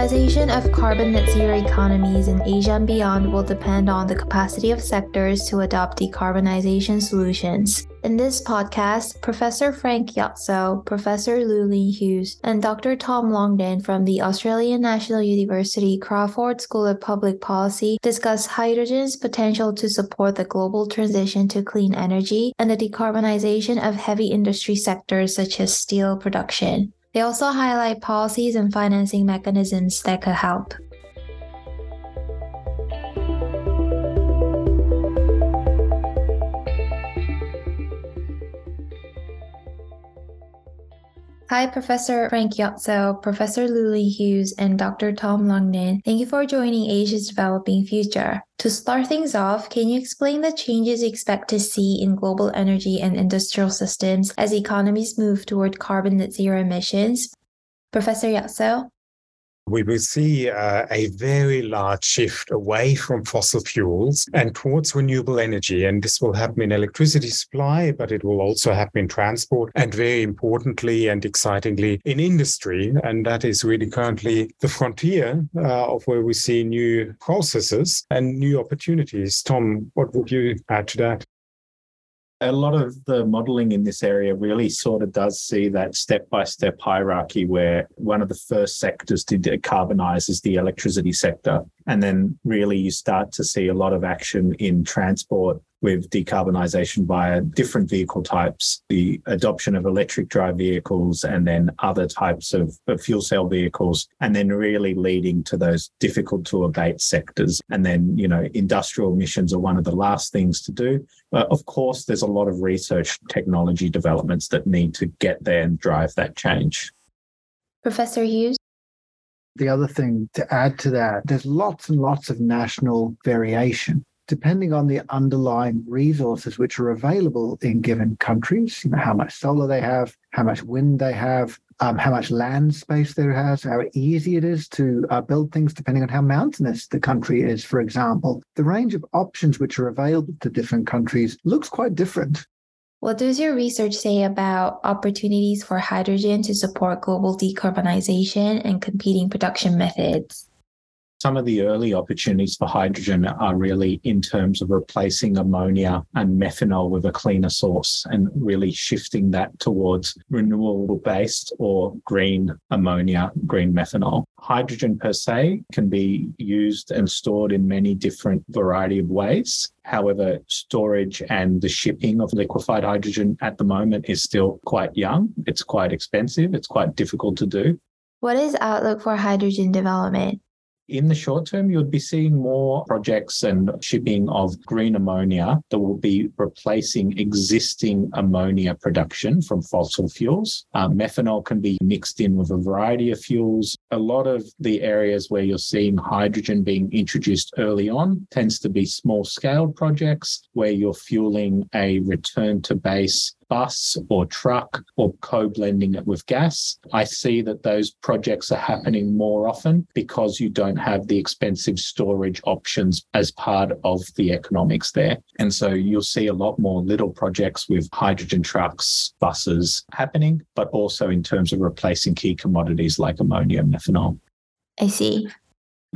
realization of carbon net zero economies in Asia and beyond will depend on the capacity of sectors to adopt decarbonization solutions. In this podcast, Professor Frank Jotzo, Professor Llewelyn Hughes, and Dr. Tom Longden from the Australian National University Crawford School of Public Policy discuss hydrogen's potential to support the global transition to clean energy and the decarbonization of heavy industry sectors such as steel production. They also highlight policies and financing mechanisms that could help. Hi, Professor Frank Jotzo, Professor Llewelyn Hughes, and Dr. Tom Longden. Thank you for joining Asia's Developing Future. To start things off, can you explain the changes you expect to see in global energy and industrial systems as economies move toward carbon net zero emissions? Professor Jotzo? We will see uh, a very large shift away from fossil fuels and towards renewable energy. And this will happen in electricity supply, but it will also happen in transport and very importantly and excitingly in industry. And that is really currently the frontier uh, of where we see new processes and new opportunities. Tom, what would you add to that? A lot of the modeling in this area really sort of does see that step by step hierarchy where one of the first sectors to decarbonize is the electricity sector. And then really you start to see a lot of action in transport with decarbonisation via different vehicle types, the adoption of electric drive vehicles, and then other types of, of, fuel cell vehicles, and then really leading to those difficult to abate sectors. And then, you know, industrial emissions are one of the last things to do. But of course, there's a lot of research technology developments that need to get there and drive that change. Professor Hughes? The other thing to add to that, there's lots and lots of national variation depending on the underlying resources which are available in given countries, you know, how much solar they have, how much wind they have, um, how much land space there has, how easy it is to uh, build things depending on how mountainous the country is, for example. The range of options which are available to different countries looks quite different. What does your research say about opportunities for hydrogen to support global decarbonization and competing production methods? Some of the early opportunities for hydrogen are really in terms of replacing ammonia and methanol with a cleaner source and really shifting that towards renewable based or green ammonia, green methanol. Hydrogen per se can be used and stored in many different variety of ways. However, storage and the shipping of liquefied hydrogen at the moment is still quite young. It's quite expensive. It's quite difficult to do. What is outlook for hydrogen development? In the short term, you'd be seeing more projects and shipping of green ammonia that will be replacing existing ammonia production from fossil fuels. Uh, methanol can be mixed in with a variety of fuels. A lot of the areas where you're seeing hydrogen being introduced early on tends to be small scale projects where you're fueling a return to base bus or truck or co-blending it with gas. I see that those projects are happening more often because you don't have the expensive storage options as part of the economics there. And so you'll see a lot more little projects with hydrogen trucks, buses happening, but also in terms of replacing key commodities like ammonia and methanol. I see.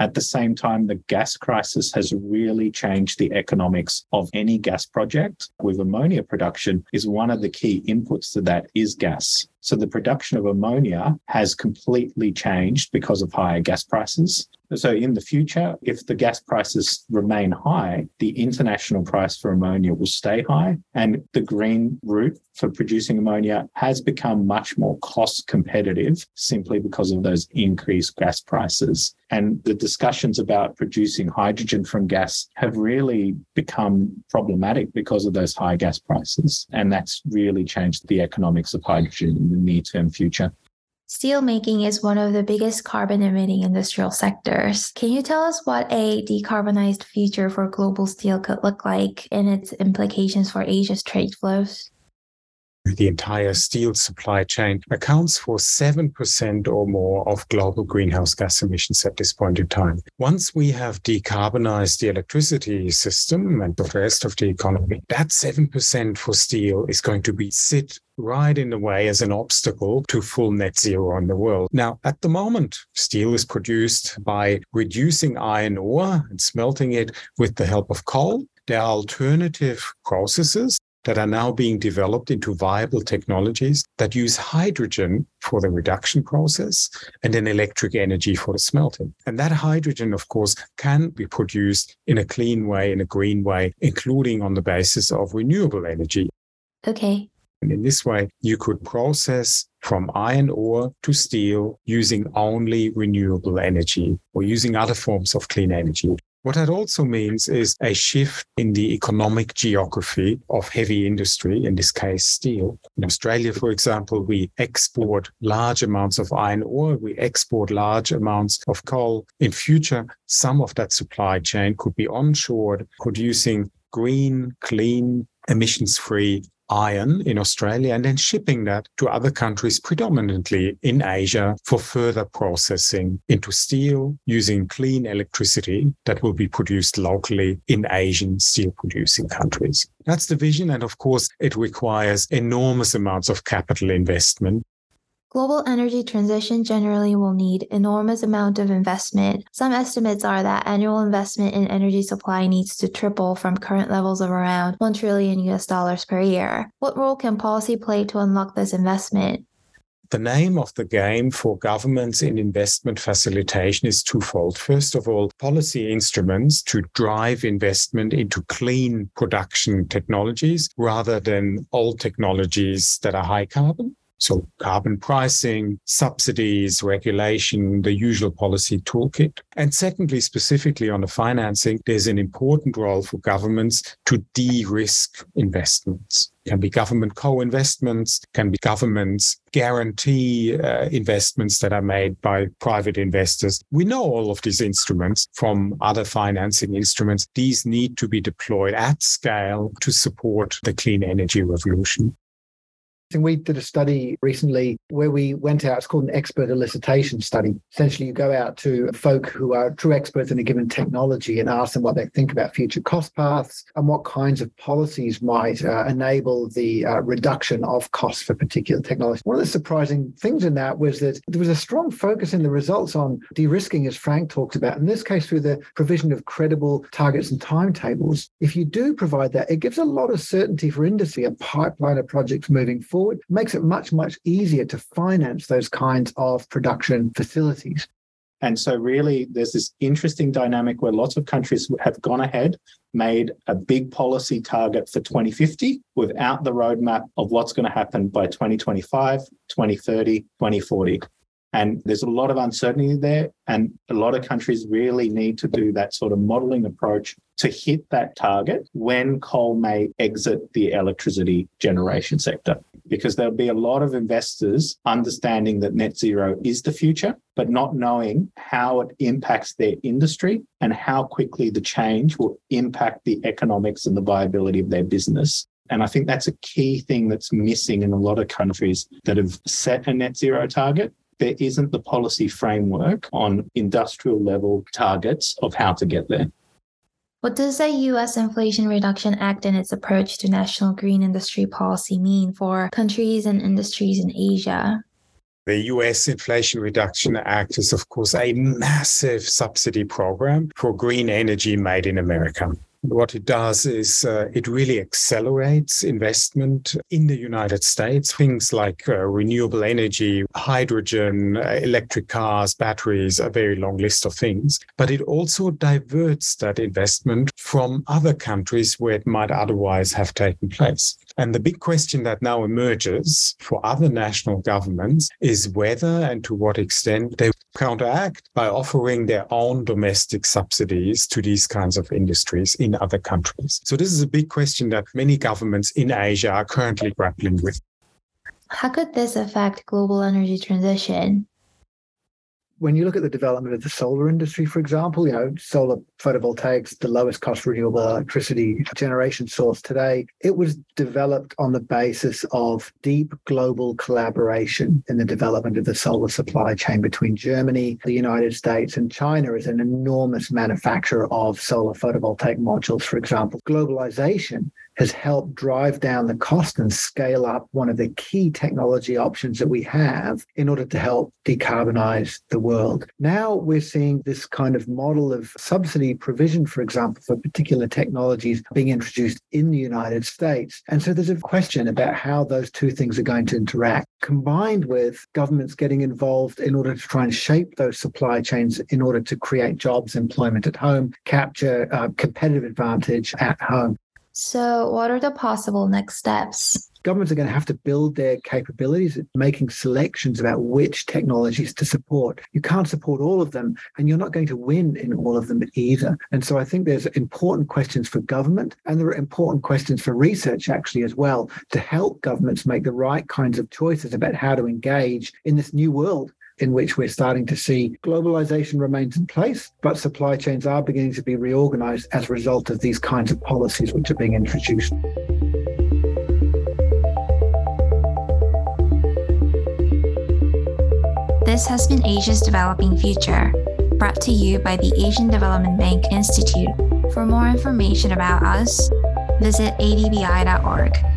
At the same time, the gas crisis has really changed the economics of any gas project. With ammonia production, is one of the key inputs to that is gas. So the production of ammonia has completely changed because of higher gas prices. So in the future, if the gas prices remain high, the international price for ammonia will stay high. And the green route for producing ammonia has become much more cost competitive simply because of those increased gas prices. And the discussions about producing hydrogen from gas have really become problematic because of those high gas prices. And that's really changed the economics of hydrogen the near term future. Steelmaking is one of the biggest carbon emitting industrial sectors. Can you tell us what a decarbonized future for global steel could look like and its implications for Asia's trade flows? The entire steel supply chain accounts for 7% or more of global greenhouse gas emissions at this point in time. Once we have decarbonized the electricity system and the rest of the economy, that 7% for steel is going to be sit right in the way as an obstacle to full net zero in the world. Now, at the moment, steel is produced by reducing iron ore and smelting it with the help of coal. There are alternative processes that are now being developed into viable technologies that use hydrogen for the reduction process and then electric energy for the smelting. And that hydrogen, of course, can be produced in a clean way, in a green way, including on the basis of renewable energy. Okay. And in this way, you could process from iron ore to steel using only renewable energy or using other forms of clean energy. What that also means is a shift in the economic geography of heavy industry, in this case, steel. In Australia, for example, we export large amounts of iron ore, we export large amounts of coal. In future, some of that supply chain could be onshored, producing green, clean, emissions free iron in Australia and then shipping that to other countries, predominantly in Asia, for further processing into steel using clean electricity that will be produced locally in Asian steel producing countries. That's the vision. And of course, it requires enormous amounts of capital investment Global energy transition generally will need enormous amount of investment. Some estimates are that annual investment in energy supply needs to triple from current levels of around 1 trillion US dollars per year. What role can policy play to unlock this investment? The name of the game for governments in investment facilitation is twofold. First of all, policy instruments to drive investment into clean production technologies rather than old technologies that are high carbon. So carbon pricing, subsidies, regulation, the usual policy toolkit. And secondly, specifically on the financing, there's an important role for governments to de-risk investments. Can be government co-investments, can be governments guarantee uh, investments that are made by private investors. We know all of these instruments from other financing instruments. These need to be deployed at scale to support the clean energy revolution. We did a study recently where we went out, it's called an expert elicitation study. Essentially, you go out to folk who are true experts in a given technology and ask them what they think about future cost paths and what kinds of policies might uh, enable the uh, reduction of costs for particular technology. One of the surprising things in that was that there was a strong focus in the results on de risking, as Frank talked about, in this case, through the provision of credible targets and timetables. If you do provide that, it gives a lot of certainty for industry, a pipeline of projects moving forward forward, makes it much, much easier to finance those kinds of production facilities. And so, really, there's this interesting dynamic where lots of countries have gone ahead, made a big policy target for 2050 without the roadmap of what's going to happen by 2025, 2030, 2040. And there's a lot of uncertainty there. And a lot of countries really need to do that sort of modeling approach to hit that target when coal may exit the electricity generation sector. Because there'll be a lot of investors understanding that net zero is the future, but not knowing how it impacts their industry and how quickly the change will impact the economics and the viability of their business. And I think that's a key thing that's missing in a lot of countries that have set a net zero target there isn't the policy framework on industrial level targets of how to get there. What does the US Inflation Reduction Act and its approach to national green industry policy mean for countries and industries in Asia? The US Inflation Reduction Act is, of course, a massive subsidy program for green energy made in America. What it does is uh, it really accelerates investment in the United States. Things like uh, renewable energy, hydrogen, uh, electric cars, batteries, a very long list of things. But it also diverts that investment from other countries where it might otherwise have taken place. And the big question that now emerges for other national governments is whether and to what extent they counteract by offering their own domestic subsidies to these kinds of industries in other countries. So, this is a big question that many governments in Asia are currently grappling with. How could this affect global energy transition? When you look at the development of the solar industry, for example, you know, solar photovoltaics, the lowest cost renewable electricity generation source today, it was developed on the basis of deep global collaboration in the development of the solar supply chain between Germany, the United States, and China is an enormous manufacturer of solar photovoltaic modules, for example. Globalization has helped drive down the cost and scale up one of the key technology options that we have in order to help decarbonize the world. Now we're seeing this kind of model of subsidy provision, for example, for particular technologies being introduced in the United States. And so there's a question about how those two things are going to interact, combined with governments getting involved in order to try and shape those supply chains in order to create jobs, employment at home, capture uh, competitive advantage at home. So, what are the possible next steps? Governments are going to have to build their capabilities at making selections about which technologies to support. You can't support all of them, and you're not going to win in all of them either. And so I think there's important questions for government, and there are important questions for research actually as well to help governments make the right kinds of choices about how to engage in this new world in which we're starting to see globalization remains in place, but supply chains are beginning to be reorganized as a result of these kinds of policies which are being introduced. This has been Asia's Developing Future, brought to you by the Asian Development Bank Institute. For more information about us, visit adbi.org.